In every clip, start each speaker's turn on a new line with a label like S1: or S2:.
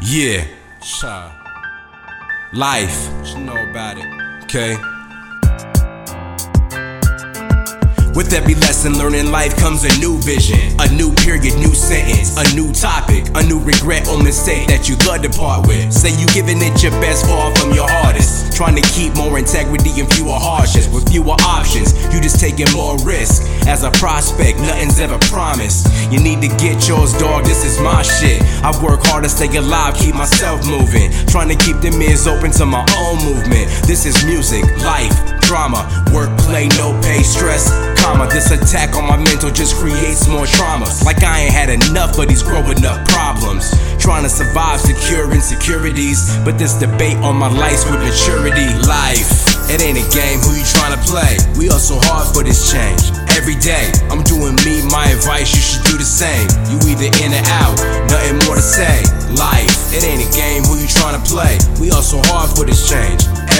S1: Yeah, life,
S2: What you know about it?
S1: okay? With every lesson learned in life comes a new vision, a new period, new sentence, a new topic, a new regret or mistake that you love to part with. Say you giving it your best, far from your hardest. Trying to keep more integrity and fewer harshness. With fewer options, you taking more risk. As a prospect, nothing's ever promised. You need to get yours, dog. This is my shit. I work hard to stay alive, keep myself moving. Trying to keep the ears open to my own movement. This is music, life, drama, work, play, no pay, stress, comma. This attack on my mental just creates more traumas. Like I ain't had enough of these growing up problems. Trying to survive secure insecurities, but this debate on my life's with maturity. Life, it ain't a game. Who you trying to play? We so hard for this change. Every day, I'm doing me. My advice, you should do the same. You either in or out, nothing more to say. Life, it ain't a game. Who you trying to play? We so hard for this change.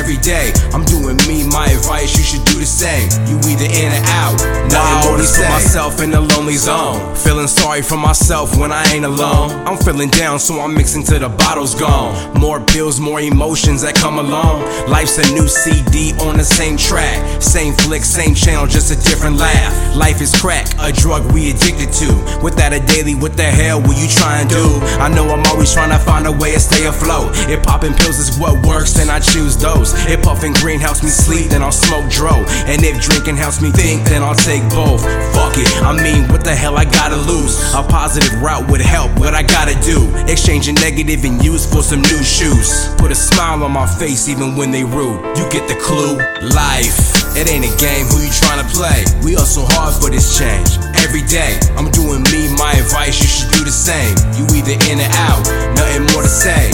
S1: Every day, I'm doing me. My advice, you should do the same. You either in or out, nothing I always put myself in a lonely zone, feeling sorry for myself when I ain't alone. I'm feeling down, so I'm mixing till the bottle's gone. More pills, more emotions that come along. Life's a new CD on the same track, same flick, same channel, just a different laugh. Life is crack, a drug we addicted to. Without a daily, what the hell will you try and do? I know I'm always trying to find a way to stay afloat. If popping pills is what works, then I choose those. If puffing green helps me sleep, then I'll smoke dro. And if drinking helps me think, then I'll take both. Fuck it, I mean, what the hell I gotta lose? A positive route would help, what I gotta do. Exchanging negative and use for some new shoes. Put a smile on my face even when they rude. You get the clue? Life, it ain't a game, who you trying to play? We are so hard for this change. Every day, I'm doing me, my advice, you should do the same. You either in or out, nothing more to say.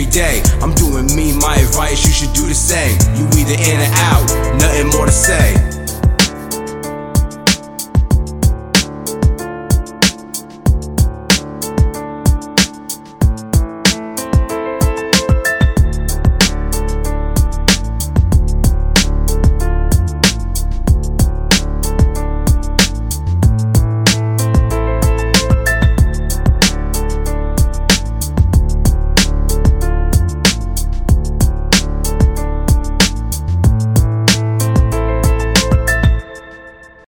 S1: Every day, I'm doing me, my advice, you should do the same. You either in or out, nothing more to say.